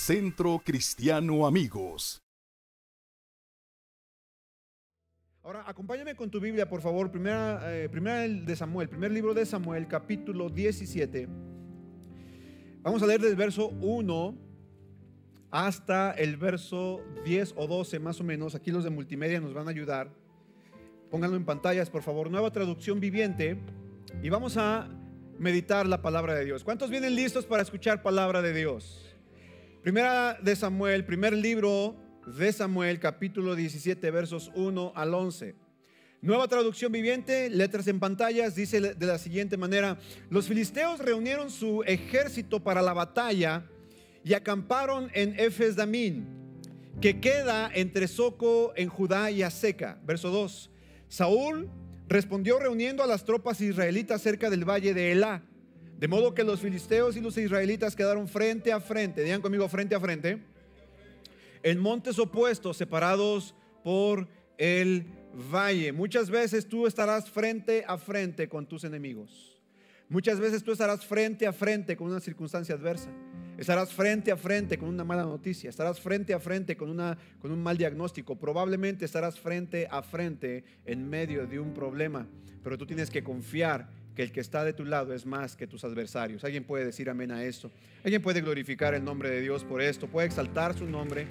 Centro Cristiano Amigos. Ahora, acompáñame con tu Biblia, por favor. Primera, eh, primera de Samuel, primer libro de Samuel, capítulo 17. Vamos a leer del verso 1 hasta el verso 10 o 12 más o menos. Aquí los de multimedia nos van a ayudar. Pónganlo en pantallas, por favor. Nueva traducción viviente. Y vamos a meditar la palabra de Dios. ¿Cuántos vienen listos para escuchar palabra de Dios? Primera de Samuel, primer libro de Samuel, capítulo 17, versos 1 al 11. Nueva traducción viviente, letras en pantallas, dice de la siguiente manera, los filisteos reunieron su ejército para la batalla y acamparon en Efes Damín, que queda entre Soco en Judá y Aseca. Verso 2. Saúl respondió reuniendo a las tropas israelitas cerca del valle de Elá de modo que los filisteos y los israelitas quedaron frente a frente, digan conmigo frente a frente, en montes opuestos, separados por el valle. Muchas veces tú estarás frente a frente con tus enemigos. Muchas veces tú estarás frente a frente con una circunstancia adversa. Estarás frente a frente con una mala noticia. Estarás frente a frente con, una, con un mal diagnóstico. Probablemente estarás frente a frente en medio de un problema. Pero tú tienes que confiar que el que está de tu lado es más que tus adversarios. ¿Alguien puede decir amén a esto? ¿Alguien puede glorificar el nombre de Dios por esto? ¿Puede exaltar su nombre?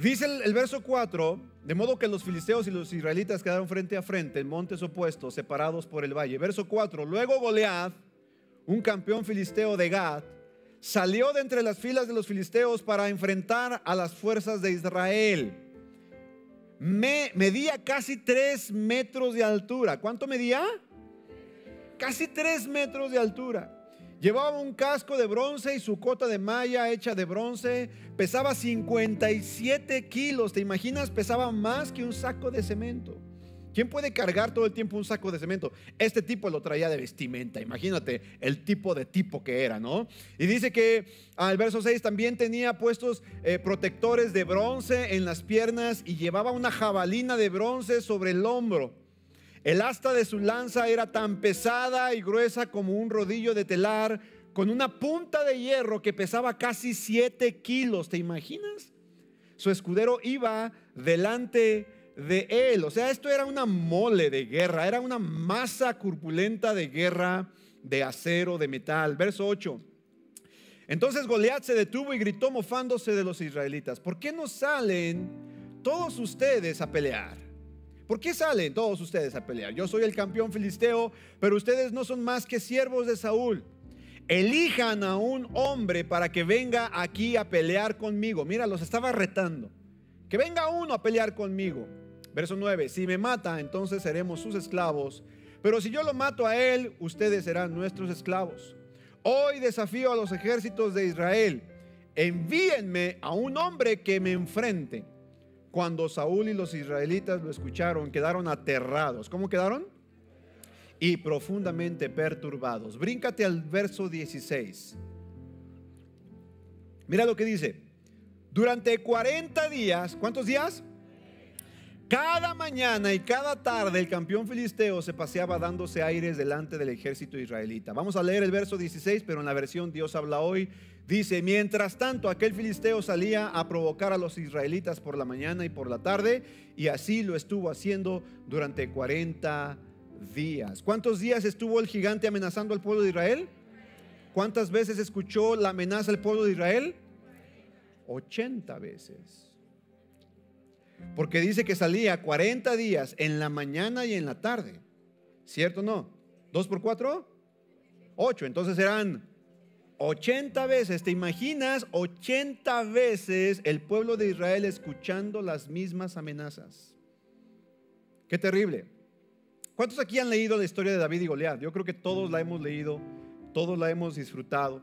Dice el, verso 4, de modo que los filisteos y los israelitas quedaron frente a frente en montes opuestos, separados por el valle. Verso 4, luego Goliat, un campeón filisteo de Gad, salió de entre las filas de los filisteos para enfrentar a las fuerzas de Israel medía casi tres metros de altura. ¿Cuánto medía? Casi tres metros de altura. Llevaba un casco de bronce y su cota de malla hecha de bronce. Pesaba 57 kilos. ¿Te imaginas? Pesaba más que un saco de cemento. ¿Quién puede cargar todo el tiempo un saco de cemento? Este tipo lo traía de vestimenta. Imagínate el tipo de tipo que era, ¿no? Y dice que al verso 6 también tenía puestos eh, protectores de bronce en las piernas y llevaba una jabalina de bronce sobre el hombro. El asta de su lanza era tan pesada y gruesa como un rodillo de telar, con una punta de hierro que pesaba casi 7 kilos. ¿Te imaginas? Su escudero iba delante de él. O sea, esto era una mole de guerra, era una masa corpulenta de guerra de acero, de metal. Verso 8. Entonces Goliat se detuvo y gritó mofándose de los israelitas, ¿por qué no salen todos ustedes a pelear? ¿Por qué salen todos ustedes a pelear? Yo soy el campeón filisteo, pero ustedes no son más que siervos de Saúl. Elijan a un hombre para que venga aquí a pelear conmigo. Mira, los estaba retando. Que venga uno a pelear conmigo. Verso 9, si me mata, entonces seremos sus esclavos, pero si yo lo mato a él, ustedes serán nuestros esclavos. Hoy desafío a los ejércitos de Israel, envíenme a un hombre que me enfrente. Cuando Saúl y los israelitas lo escucharon, quedaron aterrados. ¿Cómo quedaron? Y profundamente perturbados. Bríncate al verso 16. Mira lo que dice. Durante 40 días, ¿cuántos días? Cada mañana y cada tarde el campeón filisteo se paseaba dándose aires delante del ejército israelita. Vamos a leer el verso 16, pero en la versión Dios habla hoy. Dice, mientras tanto aquel filisteo salía a provocar a los israelitas por la mañana y por la tarde, y así lo estuvo haciendo durante 40 días. ¿Cuántos días estuvo el gigante amenazando al pueblo de Israel? ¿Cuántas veces escuchó la amenaza al pueblo de Israel? 80 veces. Porque dice que salía 40 días en la mañana y en la tarde. ¿Cierto o no? ¿Dos por cuatro? Ocho. Entonces eran 80 veces. ¿Te imaginas 80 veces el pueblo de Israel escuchando las mismas amenazas? Qué terrible. ¿Cuántos aquí han leído la historia de David y Goliat? Yo creo que todos la hemos leído, todos la hemos disfrutado,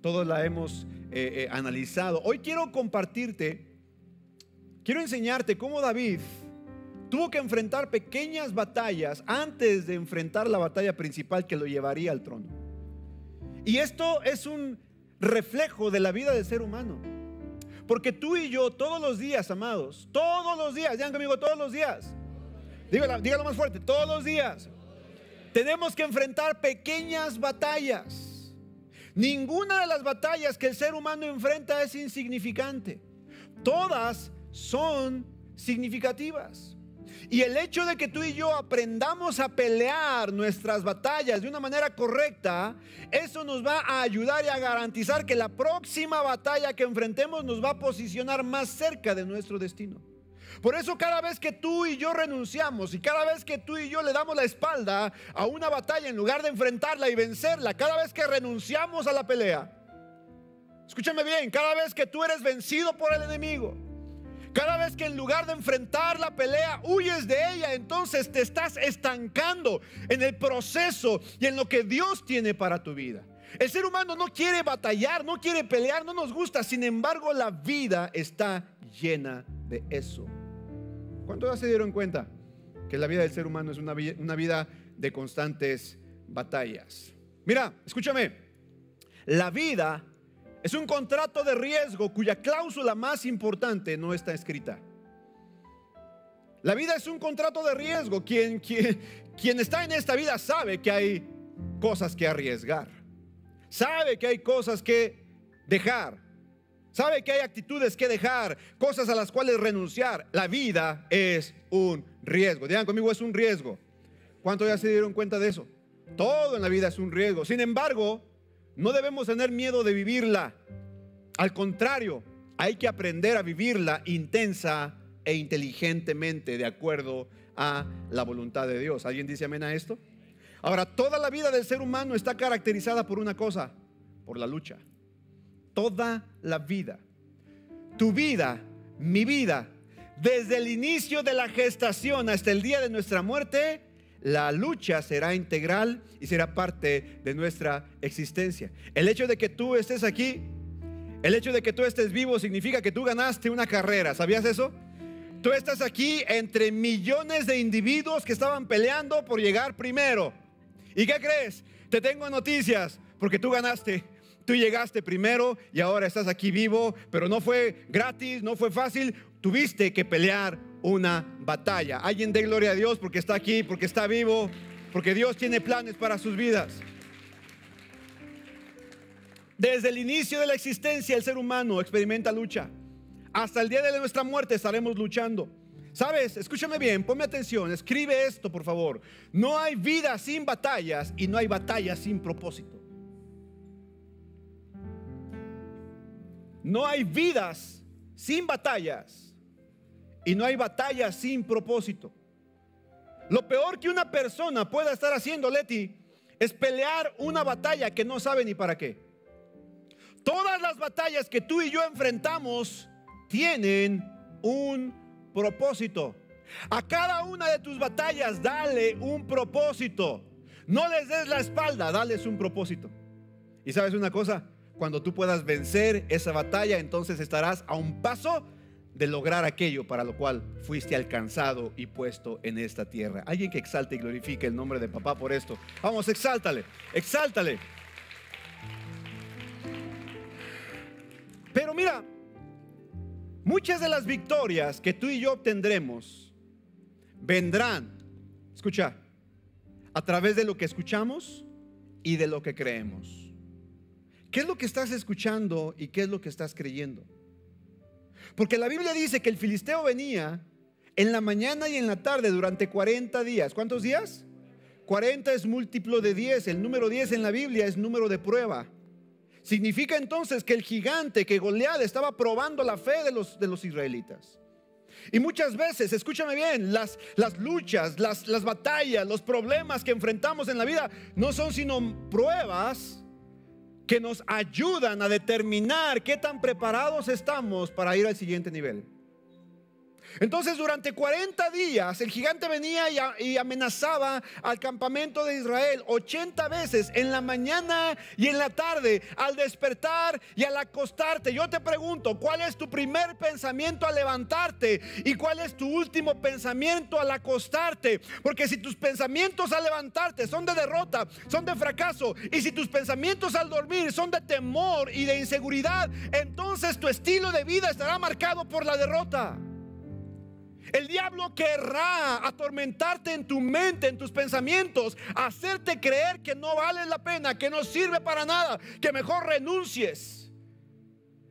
todos la hemos eh, eh, analizado. Hoy quiero compartirte Quiero enseñarte cómo David tuvo que enfrentar pequeñas batallas antes de enfrentar la batalla principal que lo llevaría al trono. Y esto es un reflejo de la vida del ser humano. Porque tú y yo todos los días, amados, todos los días, digan conmigo, todos los días. Dígalo, dígalo más fuerte, todos los días. Tenemos que enfrentar pequeñas batallas Ninguna de las batallas que el ser humano enfrenta es insignificante. Todas son significativas. Y el hecho de que tú y yo aprendamos a pelear nuestras batallas de una manera correcta, eso nos va a ayudar y a garantizar que la próxima batalla que enfrentemos nos va a posicionar más cerca de nuestro destino. Por eso cada vez que tú y yo renunciamos y cada vez que tú y yo le damos la espalda a una batalla en lugar de enfrentarla y vencerla, cada vez que renunciamos a la pelea, escúchame bien, cada vez que tú eres vencido por el enemigo, cada vez que en lugar de enfrentar la pelea huyes de ella, entonces te estás estancando en el proceso y en lo que Dios tiene para tu vida. El ser humano no quiere batallar, no quiere pelear, no nos gusta. Sin embargo, la vida está llena de eso. ¿Cuántos ya se dieron cuenta que la vida del ser humano es una, vida de constantes batallas? Mira, escúchame. La vida es un contrato de riesgo cuya cláusula más importante no está escrita. La vida es un contrato de riesgo. Quien está en esta vida sabe que hay cosas que arriesgar. Sabe que hay cosas que dejar. Sabe que hay actitudes que dejar, cosas a las cuales renunciar. La vida es un riesgo. Digan conmigo, es un riesgo. ¿Cuántos ya se dieron cuenta de eso? Todo en la vida es un riesgo. Sin embargo, no debemos tener miedo de vivirla. Al contrario, hay que aprender a vivirla intensa e inteligentemente de acuerdo a la voluntad de Dios. ¿Alguien dice amén a esto? Ahora, toda la vida del ser humano está caracterizada por una cosa, por la lucha. Toda la vida. Tu vida, mi vida, desde el inicio de la gestación hasta el día de nuestra muerte, la lucha será integral y será parte de nuestra existencia. El hecho de que tú estés aquí, el hecho de que tú estés vivo significa que tú ganaste una carrera. ¿Sabías eso? Tú estás aquí entre millones de individuos que estaban peleando por llegar primero. ¿Y qué crees? Te tengo noticias porque tú ganaste. Tú llegaste primero y ahora estás aquí vivo, pero no fue gratis, no fue fácil. Tuviste que pelear una batalla. Alguien dé gloria a Dios porque está aquí, porque está vivo, porque Dios tiene planes para sus vidas. Desde el inicio de la existencia el ser humano experimenta lucha. Hasta el día de nuestra muerte estaremos luchando. Sabes, escúchame bien, ponme atención, escribe esto por favor. No hay vida sin batallas y no hay batallas sin propósito. No hay vidas sin batallas y no hay batalla sin propósito. Lo peor que una persona pueda estar haciendo, Leti, es pelear una batalla que no sabe ni para qué. Todas las batallas que tú y yo enfrentamos tienen un propósito. A cada una de tus batallas dale un propósito. No les des la espalda, dales un propósito. Y sabes una cosa, cuando tú puedas vencer esa batalla, entonces estarás a un paso de lograr aquello para lo cual fuiste alcanzado y puesto en esta tierra. Alguien que exalte y glorifique el nombre de papá por esto. Vamos, exáltale, exáltale. Pero mira, muchas de las victorias que tú y yo obtendremos vendrán, escucha, a través de lo que escuchamos y de lo que creemos. ¿Qué es lo que estás escuchando y qué es lo que estás creyendo? Porque la Biblia dice que el filisteo venía en la mañana y en la tarde durante 40 días. ¿Cuántos días? 40 es múltiplo de 10. El número 10 en la Biblia es número de prueba. Significa entonces que el gigante, que Goliat estaba probando la fe de los, de los israelitas. Y muchas veces, escúchame bien, las, las luchas, las, las batallas, los problemas que enfrentamos en la vida no son sino pruebas que nos ayudan a determinar qué tan preparados estamos para ir al siguiente nivel. Entonces durante 40 días el gigante venía y, amenazaba al campamento de Israel 80 veces en la mañana y en la tarde, al despertar y al acostarte. Yo te pregunto, ¿cuál es tu primer pensamiento al levantarte y cuál es tu último pensamiento al acostarte? Porque si tus pensamientos al levantarte son de derrota, son de fracaso, y si tus pensamientos al dormir son de temor y de inseguridad, entonces tu estilo de vida estará marcado por la derrota. El diablo querrá atormentarte en tu mente, en tus pensamientos, hacerte creer que no vale la pena, que no sirve para nada, que mejor renuncies.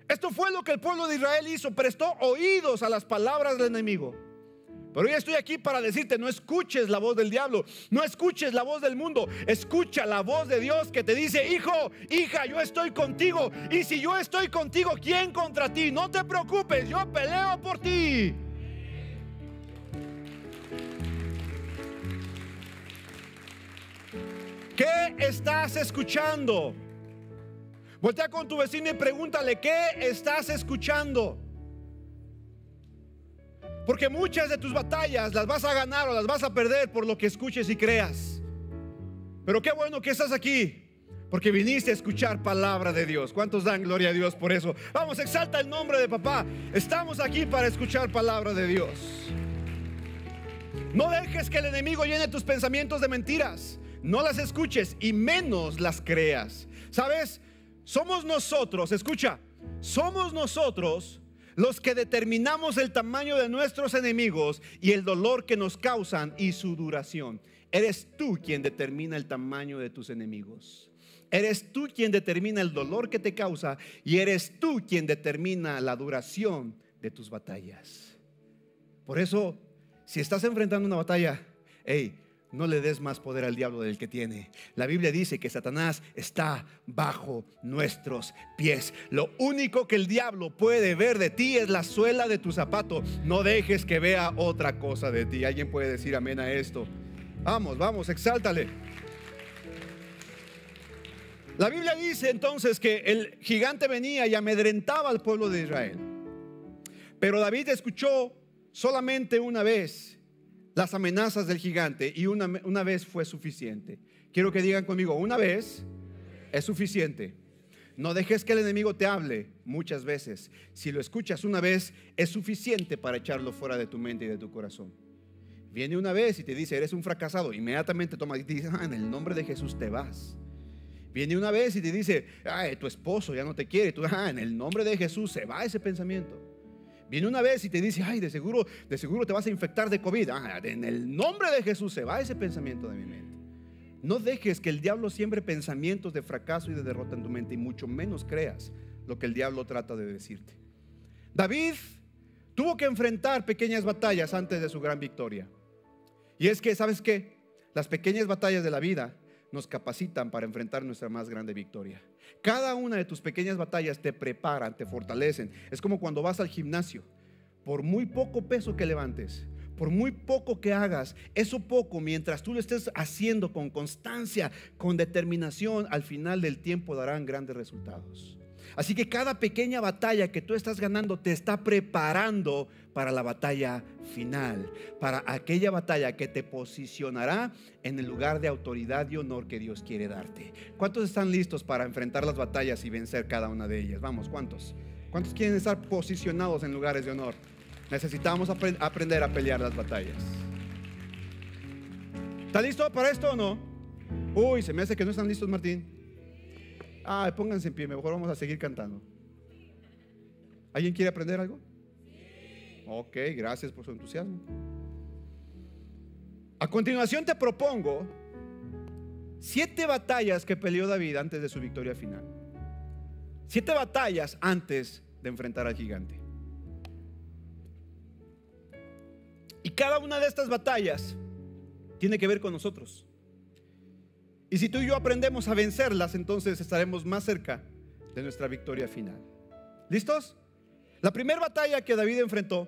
Esto fue lo que el pueblo de Israel hizo, prestó oídos a las palabras del enemigo. Pero hoy estoy aquí para decirte, no escuches la voz del diablo, no escuches la voz del mundo, escucha la voz de Dios que te dice, hijo, hija, yo estoy contigo. Y si yo estoy contigo, ¿quién contra ti? No te preocupes, yo peleo por ti. ¿Qué estás escuchando? Voltea con tu vecino y pregúntale, ¿qué estás escuchando? Porque muchas de tus batallas las vas a ganar o las vas a perder por lo que escuches y creas. Pero qué bueno que estás aquí. Porque viniste a escuchar palabra de Dios. ¿Cuántos dan gloria a Dios por eso? Vamos, exalta el nombre de papá. Estamos aquí para escuchar palabra de Dios. No dejes que el enemigo llene tus pensamientos de mentiras no las escuches y menos las creas. ¿Sabes? Somos nosotros, escucha, somos nosotros los que determinamos el tamaño de nuestros enemigos y el dolor que nos causan y su duración. Eres tú quien determina el tamaño de tus enemigos. Eres tú quien determina el dolor que te causa y eres tú quien determina la duración de tus batallas. Por eso, si estás enfrentando una batalla, hey, no le des más poder al diablo del que tiene. La Biblia dice que Satanás está bajo nuestros pies. Lo único que el diablo puede ver de ti es la suela de tu zapato. No dejes que vea otra cosa de ti. ¿Alguien puede decir amén a esto? Vamos, vamos, exáltale. La Biblia dice entonces que el gigante venía y amedrentaba al pueblo de Israel. Pero David escuchó solamente una vez las amenazas del gigante y una, una vez fue suficiente. Quiero que digan conmigo, una vez es suficiente. No dejes que el enemigo te hable muchas veces. Si lo escuchas una vez, es suficiente para echarlo fuera de tu mente y de tu corazón. Viene una vez y te dice, eres un fracasado. Inmediatamente toma y te dice, ah, en el nombre de Jesús te vas. Viene una vez y te dice, ay, tu esposo ya no te quiere. Tú, ah, en el nombre de Jesús se va ese pensamiento. Viene una vez y te dice, ay, de seguro, de seguro te vas a infectar de COVID. Ah, en el nombre de Jesús se va ese pensamiento de mi mente. No dejes que el diablo siembre pensamientos de fracaso y de derrota en tu mente y mucho menos creas lo que el diablo trata de decirte. David tuvo que enfrentar pequeñas batallas antes de su gran victoria. Y es que, ¿sabes qué? Las pequeñas batallas de la vida nos capacitan para enfrentar nuestra más grande victoria. Cada una de tus pequeñas batallas te preparan, te fortalecen. Es como cuando vas al gimnasio. Por muy poco peso que levantes, por muy poco que hagas, eso poco, mientras tú lo estés haciendo con constancia, con determinación, al final del tiempo darán grandes resultados. Así que cada pequeña batalla que tú estás ganando te está preparando para la batalla final, para aquella batalla que te posicionará en el lugar de autoridad y honor que Dios quiere darte. ¿Cuántos están listos para enfrentar las batallas y vencer cada una de ellas? Vamos, ¿cuántos? ¿Cuántos quieren estar posicionados en lugares de honor? Necesitamos aprender a pelear las batallas. ¿Está listo para esto o no? Uy, se me hace que no están listos, Martín. Ah, pónganse en pie, mejor vamos a seguir cantando. ¿Alguien quiere aprender algo? Ok, gracias por su entusiasmo. A continuación te propongo siete batallas que peleó David antes de su victoria final. Siete batallas antes de enfrentar al gigante. Y cada una de estas batallas tiene que ver con nosotros. Y si tú y yo aprendemos a vencerlas, entonces estaremos más cerca de nuestra victoria final. ¿Listos? La primera batalla que David enfrentó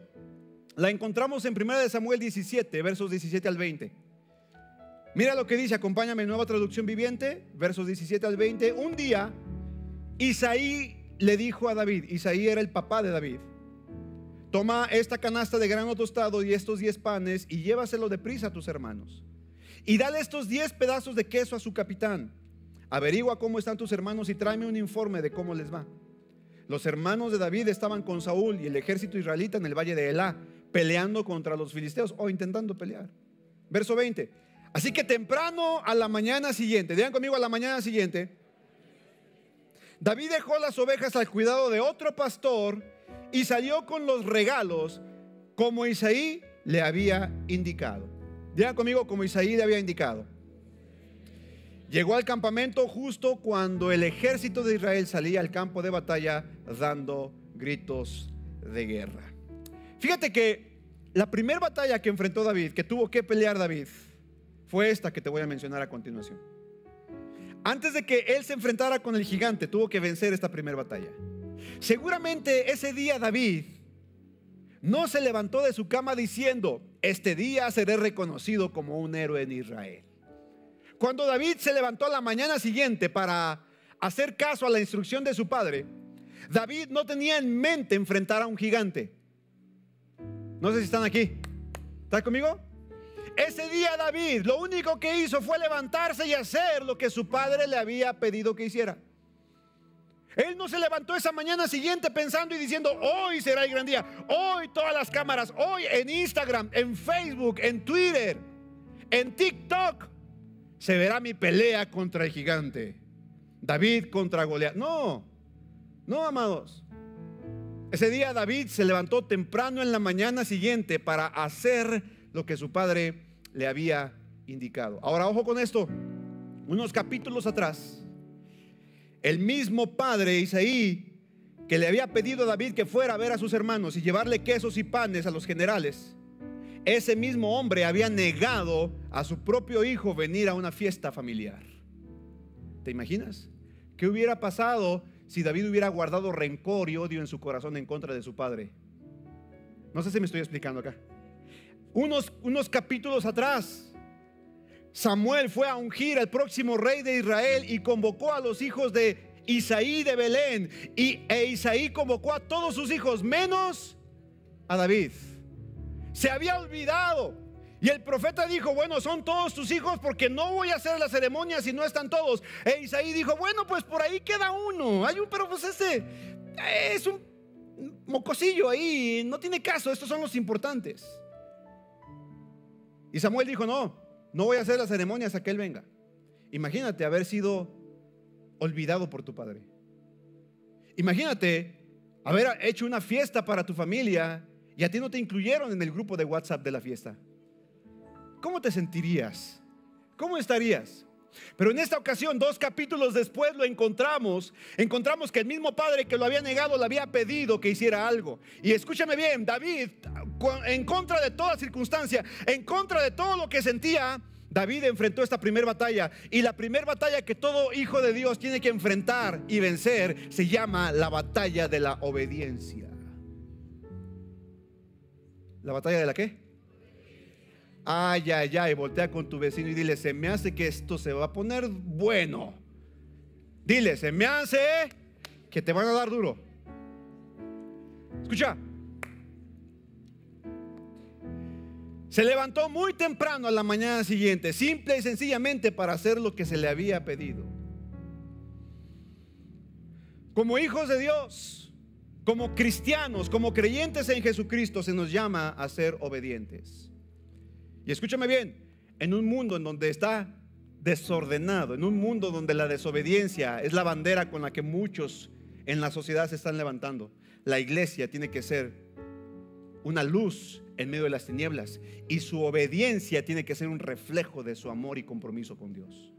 la encontramos en 1 Samuel 17, versos 17 al 20. Mira lo que dice, acompáñame, nueva traducción viviente, versos 17 al 20. Un día, Isaí le dijo a David, Isaí era el papá de David, toma esta canasta de grano tostado y estos 10 panes y llévaselo deprisa a tus hermanos y dale estos 10 pedazos de queso a su capitán. Averigua cómo están tus hermanos y tráeme un informe de cómo les va. Los hermanos de David estaban con Saúl y el ejército israelita en el valle de Elá, peleando contra los filisteos o intentando pelear. Verso 20. Así que temprano a la mañana siguiente, digan conmigo a la mañana siguiente, David dejó las ovejas al cuidado de otro pastor y salió con los regalos como Isaí le había indicado. Digan conmigo como Isaí le había indicado. Llegó al campamento justo cuando el ejército de Israel salía al campo de batalla dando gritos de guerra. Fíjate que la primera batalla que enfrentó David, que tuvo que pelear David, fue esta que te voy a mencionar a continuación. Antes de que él se enfrentara con el gigante, tuvo que vencer esta primera batalla. Seguramente ese día David no se levantó de su cama diciendo, este día seré reconocido como un héroe en Israel. Cuando David se levantó a la mañana siguiente para hacer caso a la instrucción de su padre, David no tenía en mente enfrentar a un gigante. No sé si están aquí. ¿Estás conmigo? Ese día David lo único que hizo fue levantarse y hacer lo que su padre le había pedido que hiciera. Él no se levantó esa mañana siguiente pensando y diciendo, hoy será el gran día, hoy todas las cámaras, hoy en Instagram, en Facebook, en Twitter, en TikTok, se verá mi pelea contra el gigante. David contra Goliat. No, no, amados. Ese día David se levantó temprano en la mañana siguiente para hacer lo que su padre le había indicado. Ahora, ojo con esto. Unos capítulos atrás, el mismo padre Isaí, que le había pedido a David que fuera a ver a sus hermanos y llevarle quesos y panes a los generales, ese mismo hombre había negado a su propio hijo venir a una fiesta familiar. ¿Te imaginas? ¿Qué hubiera pasado si David hubiera guardado rencor y odio en su corazón en contra de su padre? No sé si me estoy explicando acá. Unos, unos capítulos atrás, Samuel fue a ungir al próximo rey de Israel y convocó a los hijos de Isaí de Belén. Y e Isaí convocó a todos sus hijos, menos a David. Se había olvidado. Y el profeta dijo, bueno, son todos tus hijos porque no voy a hacer la ceremonia si no están todos. E Isaí dijo, bueno, pues por ahí queda uno. Hay un, pero pues este es un mocosillo ahí, no tiene caso, estos son los importantes. Y Samuel dijo, no, no voy a hacer la ceremonia hasta que él venga. Imagínate haber sido olvidado por tu padre. Imagínate haber hecho una fiesta para tu familia y a ti no te incluyeron en el grupo de WhatsApp de la fiesta. ¿Cómo te sentirías? ¿Cómo estarías? Pero en esta ocasión, dos capítulos después lo encontramos. Encontramos que el mismo padre que lo había negado le había pedido que hiciera algo. Y escúchame bien, David, en contra de toda circunstancia, en contra de todo lo que sentía, David enfrentó esta primera batalla. Y la primera batalla que todo hijo de Dios tiene que enfrentar y vencer se llama la batalla de la obediencia. ¿La batalla de la qué? Ay, ay, ay, voltea con tu vecino y dile, se me hace que esto se va a poner bueno. Dile, se me hace que te van a dar duro. Escucha. Se levantó muy temprano a la mañana siguiente, simple y sencillamente para hacer lo que se le había pedido. Como hijos de Dios, como cristianos, como creyentes en Jesucristo, se nos llama a ser obedientes. Y escúchame bien, en un mundo en donde está desordenado, en un mundo donde la desobediencia es la bandera con la que muchos en la sociedad se están levantando, la iglesia tiene que ser una luz en medio de las tinieblas y su obediencia tiene que ser un reflejo de su amor y compromiso con Dios.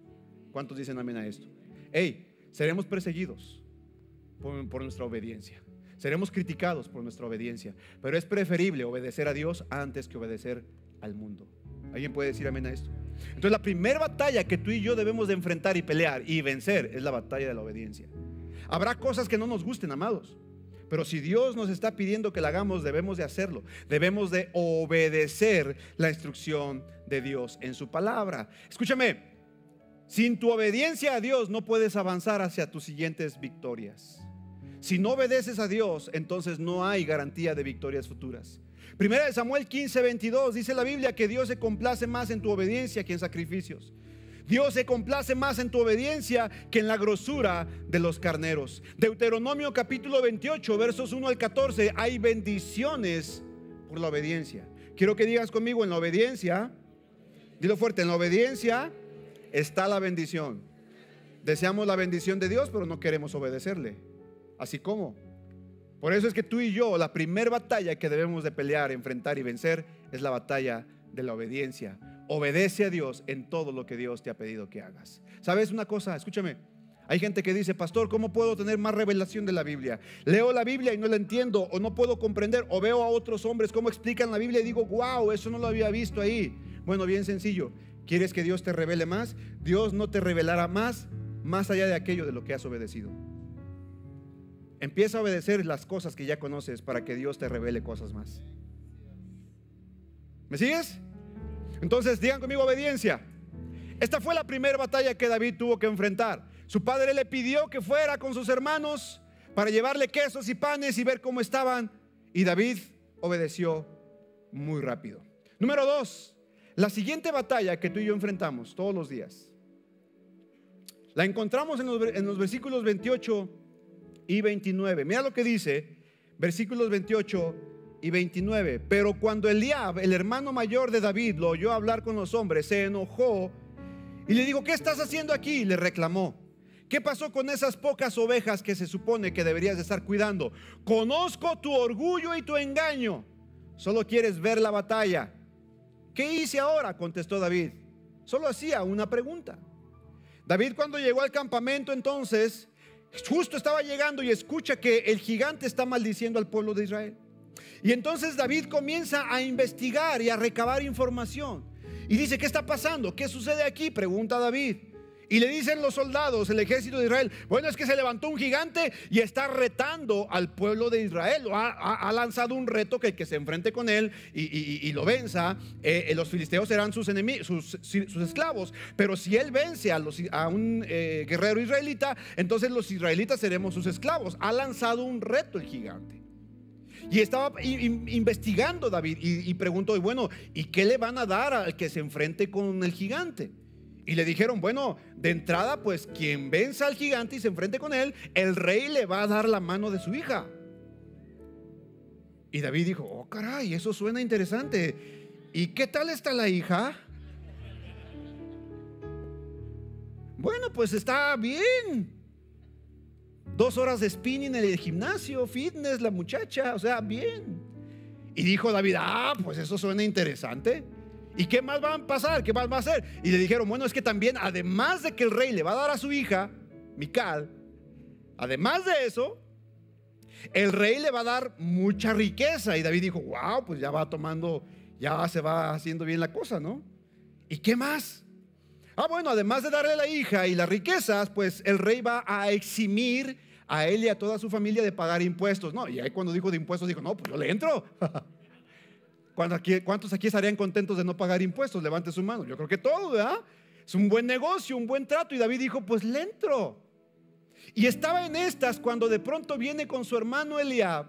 ¿Cuántos dicen amén a esto? Hey, seremos perseguidos por, nuestra obediencia. Seremos criticados por nuestra obediencia, pero es preferible obedecer a Dios antes que obedecer al mundo. ¿Alguien puede decir amén a esto? Entonces la primera batalla que tú y yo debemos de enfrentar y pelear y vencer es la batalla de la obediencia. Habrá cosas que no nos gusten, amados. Pero si Dios nos está pidiendo que la hagamos, debemos de hacerlo. Debemos de obedecer la instrucción de Dios en su palabra. Escúchame, sin tu obediencia a Dios no puedes avanzar hacia tus siguientes victorias. Si no obedeces a Dios, entonces no hay garantía de victorias futuras. Primera de Samuel 15, 22 dice la Biblia que Dios se complace más en tu obediencia que en sacrificios. Dios se complace más en tu obediencia que en la grosura de los carneros. Deuteronomio capítulo 28, versos 1 al 14, hay bendiciones por la obediencia. Quiero que digas conmigo, en la obediencia, dilo fuerte, en la obediencia está la bendición. Deseamos la bendición de Dios, pero no queremos obedecerle. Así como Por eso es que tú y yo, la primera batalla que debemos de pelear, enfrentar y vencer es la batalla de la obediencia. Obedece a Dios en todo lo que Dios te ha pedido que hagas. ¿Sabes una cosa? Escúchame. Hay gente que dice, pastor, ¿cómo puedo tener más revelación de la Biblia? Leo la Biblia y no la entiendo o no puedo comprender o veo a otros hombres cómo explican la Biblia y digo, wow, eso no lo había visto ahí. Bueno, bien sencillo. ¿Quieres que Dios te revele más? Dios no te revelará más más allá de aquello de lo que has obedecido. Empieza a obedecer las cosas que ya conoces para que Dios te revele cosas más. ¿Me sigues? Entonces digan conmigo obediencia. Esta fue la primera batalla que David tuvo que enfrentar. Su padre le pidió que fuera con sus hermanos para llevarle quesos y panes y ver cómo estaban. Y David obedeció muy rápido. Número dos, la siguiente batalla que tú y yo enfrentamos todos los días. La encontramos en los, versículos 28 y 29. Mira lo que dice, versículos 28 y 29. Pero cuando Eliab, el hermano mayor de David, lo oyó hablar con los hombres, se enojó y le dijo, ¿qué estás haciendo aquí? Le reclamó. ¿Qué pasó con esas pocas ovejas que se supone que deberías de estar cuidando? Conozco tu orgullo y tu engaño. Solo quieres ver la batalla. ¿Qué hice ahora? contestó David. Solo hacía una pregunta. David cuando llegó al campamento entonces Justo estaba llegando y escucha que el gigante está maldiciendo al pueblo de Israel. Y entonces David comienza a investigar y a recabar información. Y dice, ¿qué está pasando? ¿Qué sucede aquí? Pregunta David. Y le dicen los soldados, el ejército de Israel, bueno, es que se levantó un gigante y está retando al pueblo de Israel. Ha, lanzado un reto que el que se enfrente con él y, lo venza, eh, eh, los filisteos serán sus, enemigos, sus, esclavos. Pero si él vence a, un eh, guerrero israelita, entonces los israelitas seremos sus esclavos. Ha lanzado un reto el gigante. Y estaba investigando David y, y preguntó, bueno, ¿y qué le van a dar al que se enfrente con el gigante? Y le dijeron, bueno, de entrada, pues quien venza al gigante y se enfrente con él, el rey le va a dar la mano de su hija. Y David dijo, oh caray, eso suena interesante. ¿Y qué tal está la hija? Bueno, pues está bien. Dos horas de spinning en el gimnasio, fitness, la muchacha, o sea, bien. Y dijo David, ah, pues eso suena interesante. ¿Y qué más va a pasar? ¿Qué más va a hacer? Y le dijeron, bueno, es que también, además de que el rey le va a dar a su hija, Mical, además de eso, el rey le va a dar mucha riqueza. Y David dijo, wow, pues ya va tomando, ya se va haciendo bien la cosa, ¿no? ¿Y qué más? Ah, bueno, además de darle la hija y las riquezas, pues el rey va a eximir a él y a toda su familia de pagar impuestos. No, y ahí cuando dijo de impuestos, dijo, no, pues yo le entro. ¿Cuántos aquí estarían contentos de no pagar impuestos? Levante su mano. Yo creo que todo, ¿verdad? Es un buen negocio, un buen trato. Y David dijo, pues le entro. Y estaba en estas cuando de pronto viene con su hermano Eliab.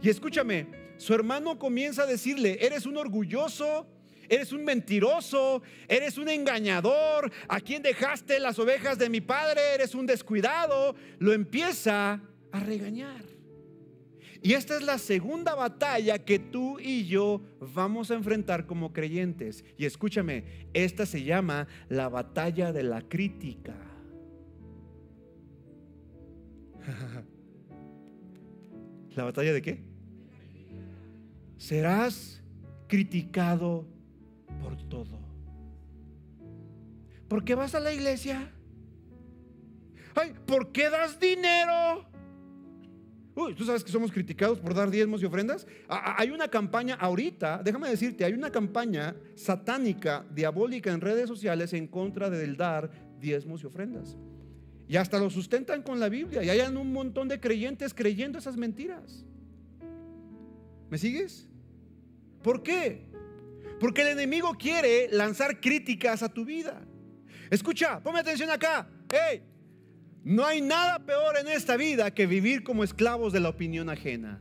Y escúchame, su hermano comienza a decirle, eres un orgulloso, eres un mentiroso, eres un engañador, a quién dejaste las ovejas de mi padre, eres un descuidado. Lo empieza a regañar. Y esta es la segunda batalla que tú y yo vamos a enfrentar como creyentes. Y escúchame, esta se llama la batalla de la crítica. ¿La batalla de qué? Serás criticado por todo. ¿Por qué vas a la iglesia? Ay, ¿por qué das dinero? Uy, ¿tú sabes que somos criticados por dar diezmos y ofrendas? Hay una campaña ahorita, déjame decirte, hay una campaña satánica, diabólica en redes sociales en contra del dar diezmos y ofrendas. Y hasta lo sustentan con la Biblia. Y hay un montón de creyentes creyendo esas mentiras. ¿Me sigues? ¿Por qué? Porque el enemigo quiere lanzar críticas a tu vida. Escucha, ponme atención acá. Hey, no hay nada peor en esta vida que vivir como esclavos de la opinión ajena.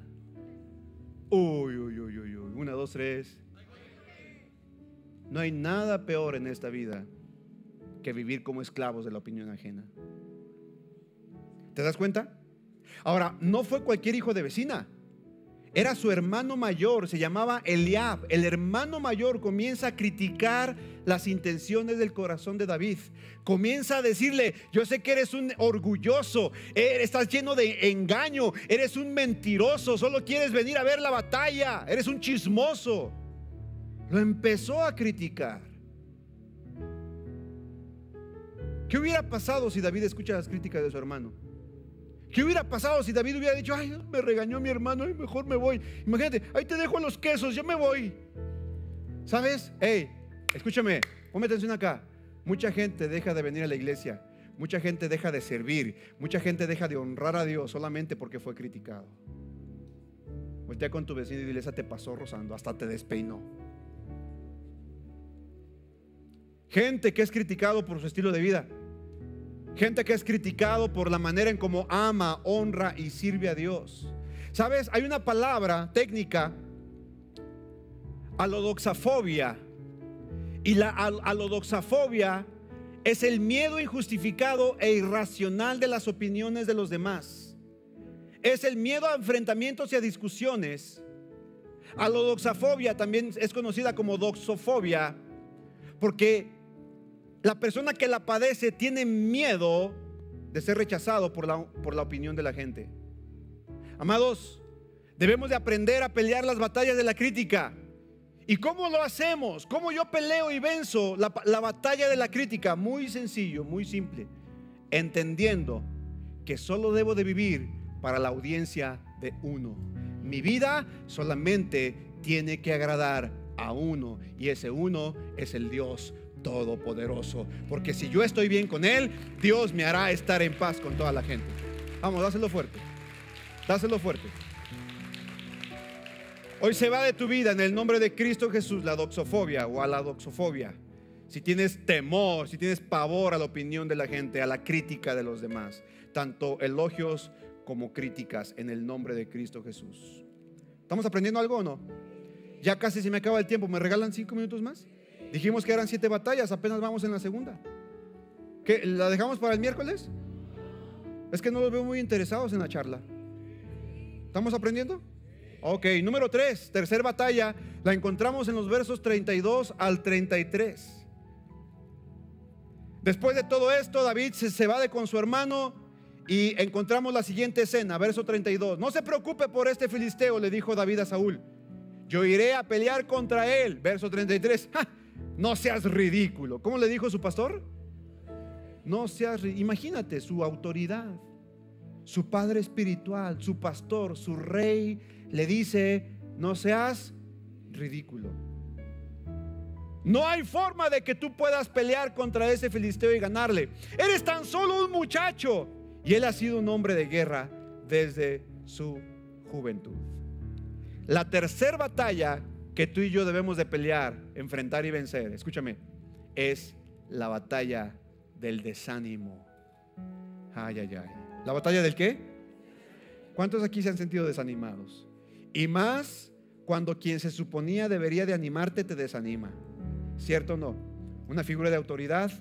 Uy, uy, uy, uy, uy. Una, dos, tres. No hay nada peor en esta vida que vivir como esclavos de la opinión ajena. ¿Te das cuenta? Ahora, no fue cualquier hijo de vecina. Era su hermano mayor, se llamaba Eliab. El hermano mayor comienza a criticar las intenciones del corazón de David. Comienza a decirle, yo sé que eres un orgulloso, eh, estás lleno de engaño, eres un mentiroso, solo quieres venir a ver la batalla, eres un chismoso. Lo empezó a criticar. ¿Qué hubiera pasado si David escucha las críticas de su hermano? ¿Qué hubiera pasado si David hubiera dicho, ay, me regañó mi hermano y mejor me voy? Imagínate, ahí te dejo los quesos, yo me voy. ¿Sabes? Hey, escúchame, ponme atención acá. Mucha gente deja de venir a la iglesia, mucha gente deja de servir, mucha gente deja de honrar a Dios solamente porque fue criticado. Voltea con tu vecino y dile, esa te pasó rozando, hasta te despeinó. Gente que es criticado por su estilo de vida. Gente que es criticado por la manera en cómo ama, honra y sirve a Dios. ¿Sabes? Hay una palabra técnica, alodoxafobia. Y la alodoxafobia es el miedo injustificado e irracional de las opiniones de los demás. Es el miedo a enfrentamientos y a discusiones. Alodoxafobia también es conocida como doxofobia porque la persona que la padece tiene miedo de ser rechazado por la, por la opinión de la gente. Amados, debemos de aprender a pelear las batallas de la crítica. ¿Y cómo lo hacemos? ¿Cómo yo peleo y venzo la, la batalla de la crítica? Muy sencillo, muy simple. Entendiendo que solo debo de vivir para la audiencia de uno. Mi vida solamente tiene que agradar a uno y ese uno es el Dios Todopoderoso. Porque si yo estoy bien con Él, Dios me hará estar en paz con toda la gente. Vamos, dáselo fuerte. Dáselo fuerte. Hoy se va de tu vida en el nombre de Cristo Jesús la doxofobia o a la doxofobia. Si tienes temor, si tienes pavor a la opinión de la gente, a la crítica de los demás, tanto elogios como críticas en el nombre de Cristo Jesús. ¿Estamos aprendiendo algo o no? Ya casi se me acaba el tiempo. ¿Me regalan cinco minutos más? Dijimos que eran siete batallas, apenas vamos en la segunda. ¿Qué, ¿La dejamos para el miércoles? Es que no los veo muy interesados en la charla. ¿Estamos aprendiendo? Ok, número tres, tercera batalla, la encontramos en los versos 32 al 33. Después de todo esto, David se, se va de con su hermano y encontramos la siguiente escena, verso 32. No se preocupe por este filisteo, le dijo David a Saúl. Yo iré a pelear contra él. Verso 33. No seas ridículo. ¿Cómo le dijo su pastor? No seas Imagínate su autoridad, su padre espiritual, su pastor, su rey, le dice, no seas ridículo. No hay forma de que tú puedas pelear contra ese filisteo y ganarle. Eres tan solo un muchacho. Y él ha sido un hombre de guerra desde su juventud. La tercera batalla que tú y yo debemos de pelear, enfrentar y vencer, escúchame, es la batalla del desánimo. Ay, ay, ay. ¿La batalla del qué? ¿Cuántos aquí se han sentido desanimados? Y más cuando quien se suponía debería de animarte te desanima. ¿Cierto o no? Una figura de autoridad,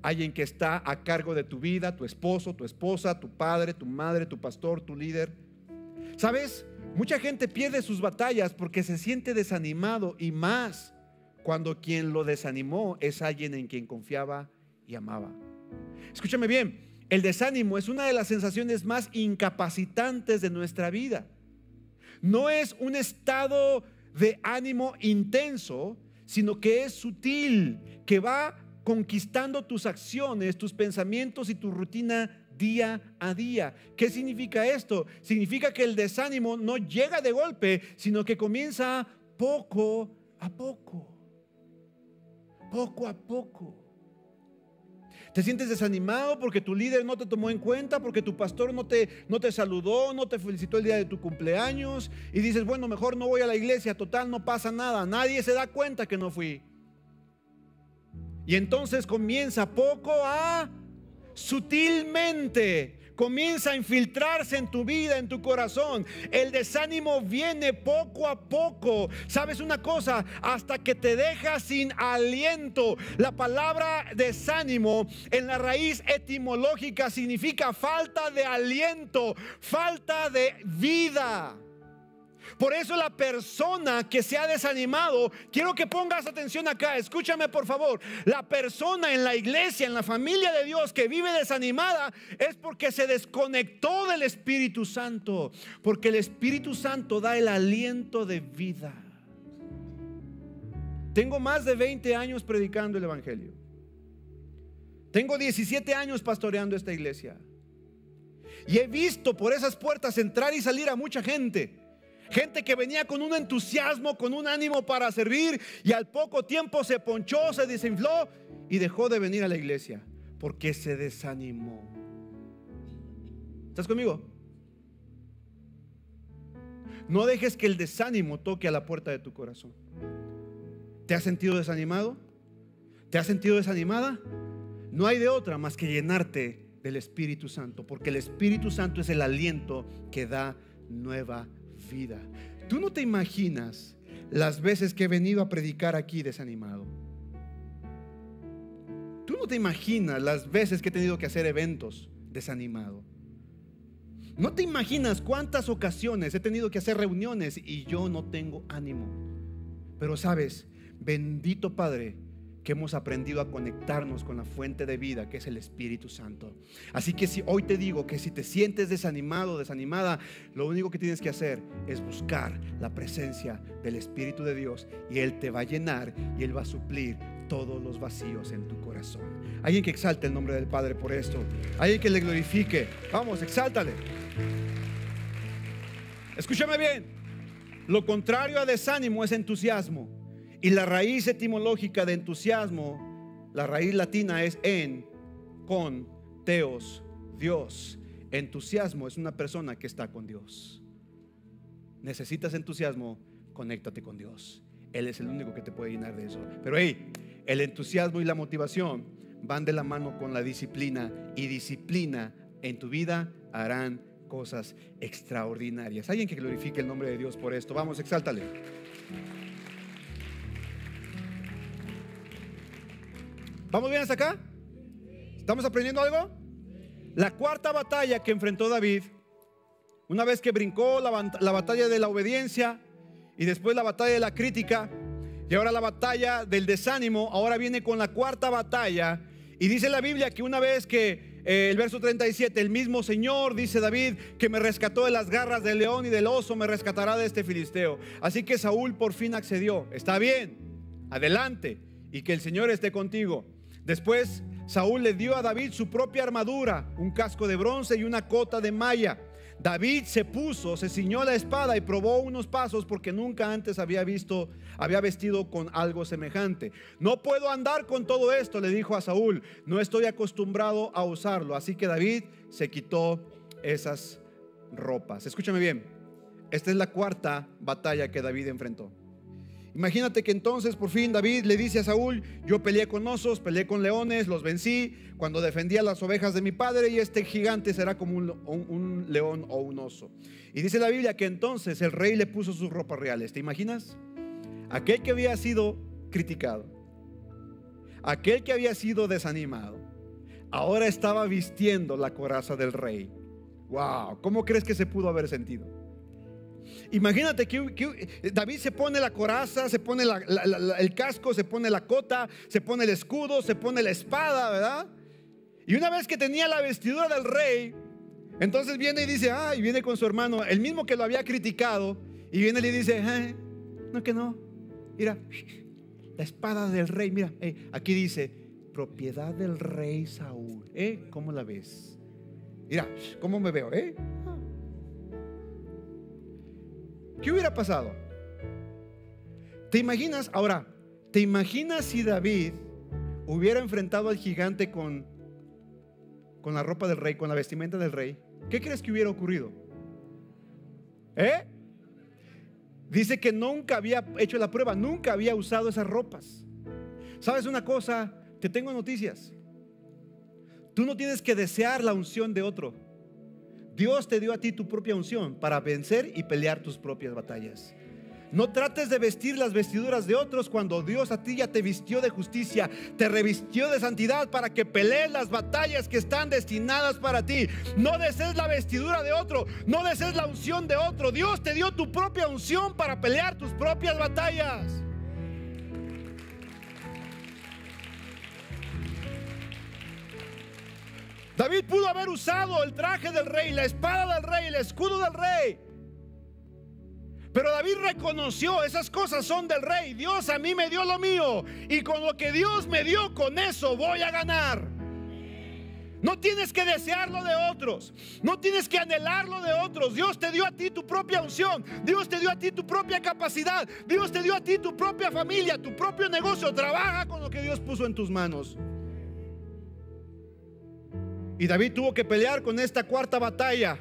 alguien que está a cargo de tu vida, tu esposo, tu esposa, tu padre, tu madre, tu pastor, tu líder. ¿Sabes? Mucha gente pierde sus batallas porque se siente desanimado y más cuando quien lo desanimó es alguien en quien confiaba y amaba. Escúchame bien, el desánimo es una de las sensaciones más incapacitantes de nuestra vida. No es un estado de ánimo intenso, sino que es sutil, que va conquistando tus acciones, tus pensamientos y tu rutina día a día. ¿Qué significa esto? Significa que el desánimo no llega de golpe, sino que comienza poco a poco. Poco a poco. Te sientes desanimado porque tu líder no te tomó en cuenta, porque tu pastor no te, no te saludó, no te felicitó el día de tu cumpleaños y dices, bueno, mejor no voy a la iglesia, total, no pasa nada, nadie se da cuenta que no fui. Y entonces comienza poco a sutilmente comienza a infiltrarse en tu vida, en tu corazón. El desánimo viene poco a poco. ¿Sabes una cosa? Hasta que te deja sin aliento. La palabra desánimo en la raíz etimológica significa falta de aliento, falta de vida. Por eso la persona que se ha desanimado, quiero que pongas atención acá, escúchame por favor, la persona en la iglesia, en la familia de Dios que vive desanimada es porque se desconectó del Espíritu Santo, porque el Espíritu Santo da el aliento de vida. Tengo más de 20 años predicando el Evangelio. Tengo 17 años pastoreando esta iglesia. Y he visto por esas puertas entrar y salir a mucha gente. Gente que venía con un entusiasmo, con un ánimo para servir y al poco tiempo se ponchó, se desinfló y dejó de venir a la iglesia porque se desanimó. ¿Estás conmigo? No dejes que el desánimo toque a la puerta de tu corazón. ¿Te has sentido desanimado? ¿Te has sentido desanimada? No hay de otra más que llenarte del Espíritu Santo, porque el Espíritu Santo es el aliento que da nueva vida. Tú no te imaginas las veces que he venido a predicar aquí desanimado. Tú no te imaginas las veces que he tenido que hacer eventos desanimado. No te imaginas cuántas ocasiones he tenido que hacer reuniones y yo no tengo ánimo. Pero sabes, bendito Padre, que hemos aprendido a conectarnos con la fuente de vida que es el Espíritu Santo. Así que si hoy te digo que si te sientes desanimado, desanimada, lo único que tienes que hacer es buscar la presencia del Espíritu de Dios y Él te va a llenar y Él va a suplir todos los vacíos en tu corazón. Alguien que exalte el nombre del Padre por esto. Alguien que le glorifique. Vamos, exáltale. Escúchame bien. Lo contrario a desánimo es entusiasmo. Y la raíz etimológica de entusiasmo, la raíz latina es en, con, teos, Dios. Entusiasmo es una persona que está con Dios. Necesitas entusiasmo, conéctate con Dios. Él es el único que te puede llenar de eso. Pero hey, el entusiasmo y la motivación van de la mano con la disciplina y disciplina en tu vida harán cosas extraordinarias. Alguien que glorifique el nombre de Dios por esto. Vamos, exáltale. ¿Vamos bien hasta acá? ¿Estamos aprendiendo algo? La cuarta batalla que enfrentó David, una vez que brincó la, la, batalla de la obediencia y después la batalla de la crítica y ahora la batalla del desánimo, ahora viene con la cuarta batalla y dice la Biblia que una vez que eh, el verso 37, el mismo Señor, dice David, que me rescató de las garras del león y del oso, me rescatará de este filisteo. Así que Saúl por fin accedió. Está bien, adelante y que el Señor esté contigo. Después Saúl le dio a David su propia armadura, un casco de bronce y una cota de malla. David se puso, se ciñó la espada y probó unos pasos porque nunca antes había visto, había vestido con algo semejante. No puedo andar con todo esto, le dijo a Saúl. No estoy acostumbrado a usarlo. Así que David se quitó esas ropas. Escúchame bien. Esta es la cuarta batalla que David enfrentó. Imagínate que entonces por fin David le dice a Saúl, yo peleé con osos, peleé con leones, los vencí cuando defendía las ovejas de mi padre y este gigante será como un, león o un oso. Y dice la Biblia que entonces el rey le puso sus ropas reales. ¿Te imaginas? Aquel que había sido criticado, aquel que había sido desanimado, ahora estaba vistiendo la coraza del rey. Wow, ¿cómo crees que se pudo haber sentido? Imagínate que, David se pone la coraza, se pone el casco, se pone la cota, se pone el escudo, se pone la espada, ¿verdad? Y una vez que tenía la vestidura del rey, entonces viene y dice, ah, y viene con su hermano, el mismo que lo había criticado, y viene y le dice, eh, no que no, mira, la espada del rey, mira, eh, aquí dice, propiedad del rey Saúl, ¿eh? ¿Cómo la ves? Mira, ¿cómo me veo? ¿Eh? ¿Qué hubiera pasado? ¿Te imaginas? Ahora, ¿te imaginas si David hubiera enfrentado al gigante con, con la ropa del rey, con la vestimenta del rey? ¿Qué crees que hubiera ocurrido? ¿Eh? Dice que nunca había hecho la prueba, nunca había usado esas ropas. ¿Sabes una cosa? Te tengo noticias. Tú no tienes que desear la unción de otro. Dios te dio a ti tu propia unción para vencer y pelear tus propias batallas. No trates de vestir las vestiduras de otros cuando Dios a ti ya te vistió de justicia, te revistió de santidad para que pelees las batallas que están destinadas para ti. No desees la vestidura de otro, no desees la unción de otro. Dios te dio tu propia unción para pelear tus propias batallas. David pudo haber usado el traje del rey, la espada del rey, el escudo del rey. Pero David reconoció, esas cosas son del rey. Dios a mí me dio lo mío. Y con lo que Dios me dio, con eso voy a ganar. No tienes que desearlo de otros. No tienes que anhelarlo de otros. Dios te dio a ti tu propia unción. Dios te dio a ti tu propia capacidad. Dios te dio a ti tu propia familia, tu propio negocio. Trabaja con lo que Dios puso en tus manos. Y David tuvo que pelear con esta cuarta batalla.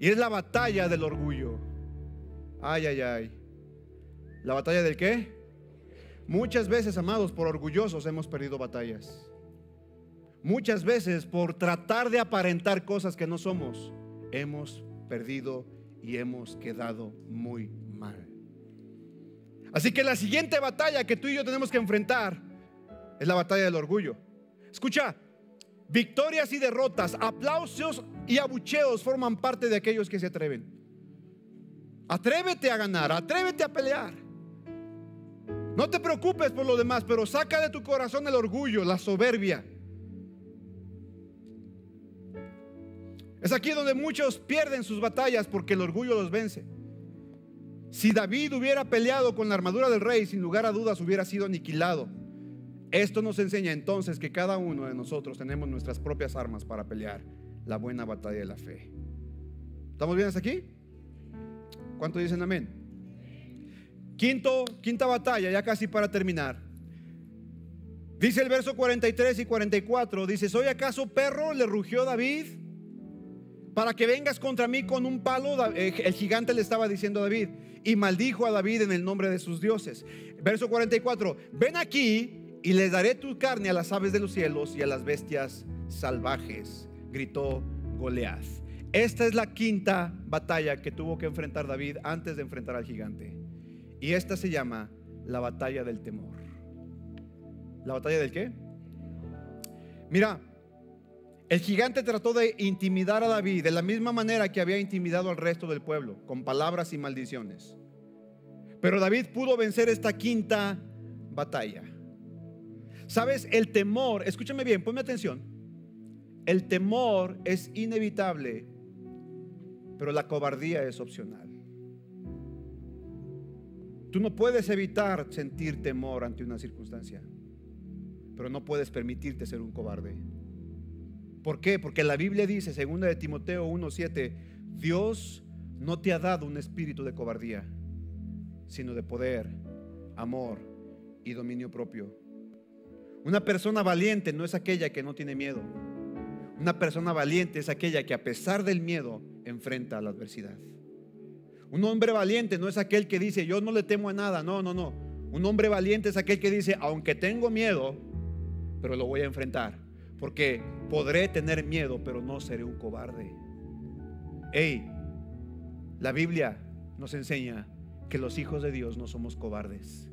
Y es la batalla del orgullo. Ay, ay, ay. ¿La batalla del qué? Muchas veces, amados, por orgullosos hemos perdido batallas. Muchas veces por tratar de aparentar cosas que no somos, hemos perdido y hemos quedado muy mal. Así que la siguiente batalla que tú y yo tenemos que enfrentar es la batalla del orgullo. Escucha, victorias y derrotas, aplausos y abucheos forman parte de aquellos que se atreven. Atrévete a ganar, atrévete a pelear. No te preocupes por lo demás, pero saca de tu corazón el orgullo, la soberbia. Es aquí donde muchos pierden sus batallas porque el orgullo los vence. Si David hubiera peleado con la armadura del rey, sin lugar a dudas hubiera sido aniquilado. Esto nos enseña entonces que cada uno de nosotros tenemos nuestras propias armas para pelear la buena batalla de la fe. ¿Estamos bien hasta aquí? ¿Cuánto dicen amén? Quinto, quinta batalla, ya casi para terminar. Dice el verso 43 y 44, dice, ¿soy acaso perro? Le rugió David. Para que vengas contra mí con un palo, eh, el gigante le estaba diciendo a David, y maldijo a David en el nombre de sus dioses. Verso 44, ven aquí y le daré tu carne a las aves de los cielos y a las bestias salvajes, gritó Goliath. Esta es la quinta batalla que tuvo que enfrentar David antes de enfrentar al gigante. Y esta se llama la batalla del temor. ¿La batalla del qué? Mira, el gigante trató de intimidar a David de la misma manera que había intimidado al resto del pueblo, con palabras y maldiciones. Pero David pudo vencer esta quinta batalla. Sabes, el temor, escúchame bien, ponme atención. El temor es inevitable pero la cobardía es opcional. Tú no puedes evitar sentir temor ante una circunstancia, pero no puedes permitirte ser un cobarde. ¿Por qué? Porque la Biblia dice, segunda de Timoteo 1:7, Dios no te ha dado un espíritu de cobardía, sino de poder, amor y dominio propio. Una persona valiente no es aquella que no tiene miedo. Una persona valiente es aquella que a pesar del miedo enfrenta a la adversidad. Un hombre valiente no es aquel que dice, yo no le temo a nada. No, no, no. Un hombre valiente es aquel que dice, aunque tengo miedo, pero lo voy a enfrentar. Porque podré tener miedo, pero no seré un cobarde. Hey, la Biblia nos enseña que los hijos de Dios no somos cobardes.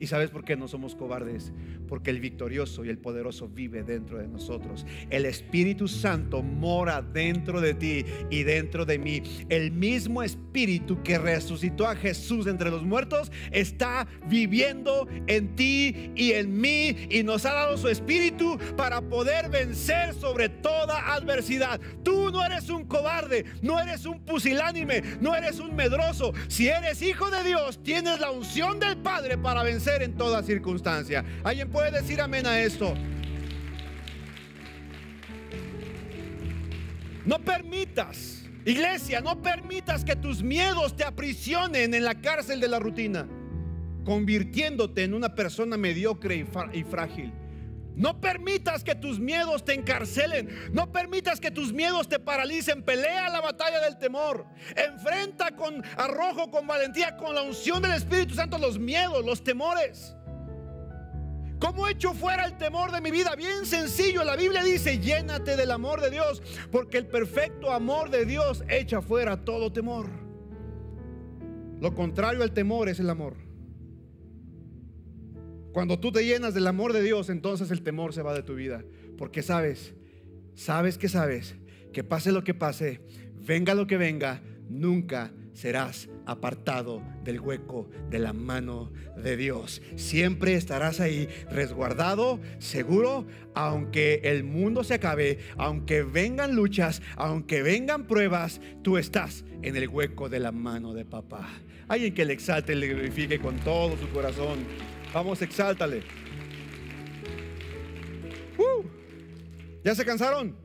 ¿Y sabes por qué no somos cobardes? Porque el victorioso y el poderoso vive dentro de nosotros. El Espíritu Santo mora dentro de ti y dentro de mí. El mismo Espíritu que resucitó a Jesús entre los muertos está viviendo en ti y en mí y nos ha dado su Espíritu para poder vencer sobre toda adversidad. Tú no eres un cobarde, no eres un pusilánime, no eres un medroso. Si eres hijo de Dios, tienes la unción del Padre para vencer en toda circunstancia. ¿Alguien puede decir amén a esto? No permitas, iglesia, no permitas que tus miedos te aprisionen en la cárcel de la rutina, convirtiéndote en una persona mediocre y frágil. No permitas que tus miedos te encarcelen. No permitas que tus miedos te paralicen. Pelea la batalla del temor. Enfrenta con arrojo, con valentía, con la unción del Espíritu Santo los miedos, los temores. ¿Cómo echo fuera el temor de mi vida? Bien sencillo, la Biblia dice, llénate del amor de Dios, porque el perfecto amor de Dios echa fuera todo temor. Lo contrario al temor es el amor. Cuando tú te llenas del amor de Dios, entonces el temor se va de tu vida. Porque sabes, sabes que sabes, que pase lo que pase, venga lo que venga, nunca serás apartado del hueco de la mano de Dios. Siempre estarás ahí resguardado, seguro, aunque el mundo se acabe, aunque vengan luchas, aunque vengan pruebas, tú estás en el hueco de la mano de papá. Alguien que le exalte y le glorifique con todo su corazón. Vamos, exáltale. Uh, ¿Ya se cansaron?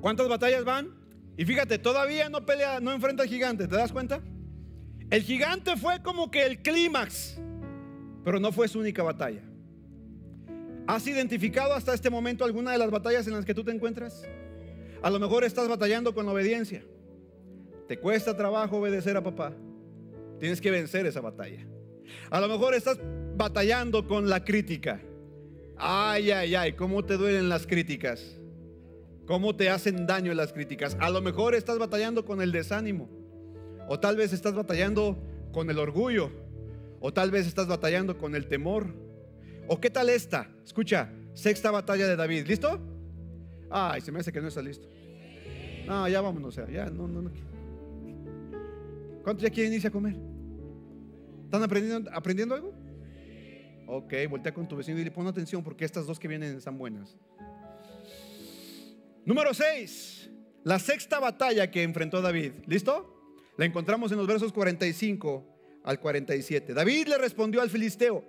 ¿Cuántas batallas van? Y fíjate, todavía no pelea, no enfrenta al gigante, ¿te das cuenta? El gigante fue como que el clímax, pero no fue su única batalla. ¿Has identificado hasta este momento alguna de las batallas en las que tú te encuentras? A lo mejor estás batallando con la obediencia. Te cuesta trabajo obedecer a papá. Tienes que vencer esa batalla. A lo mejor estás batallando con la crítica. Ay, ay, ay, ¿cómo te duelen las críticas? ¿Cómo te hacen daño las críticas? A lo mejor estás batallando con el desánimo. O tal vez estás batallando con el orgullo. O tal vez estás batallando con el temor. ¿O qué tal esta? Escucha, sexta batalla de David. ¿Listo? Ay, se me hace que no está listo. No, ya vámonos. Ya, no, no, no. ¿Cuántos ya quieren irse a comer? ¿Están aprendiendo, aprendiendo algo? Ok, voltea con tu vecino y le pon atención porque estas dos que vienen están buenas. Número 6. La sexta batalla que enfrentó David. ¿Listo? La encontramos en los versos 45 al 47. David le respondió al filisteo,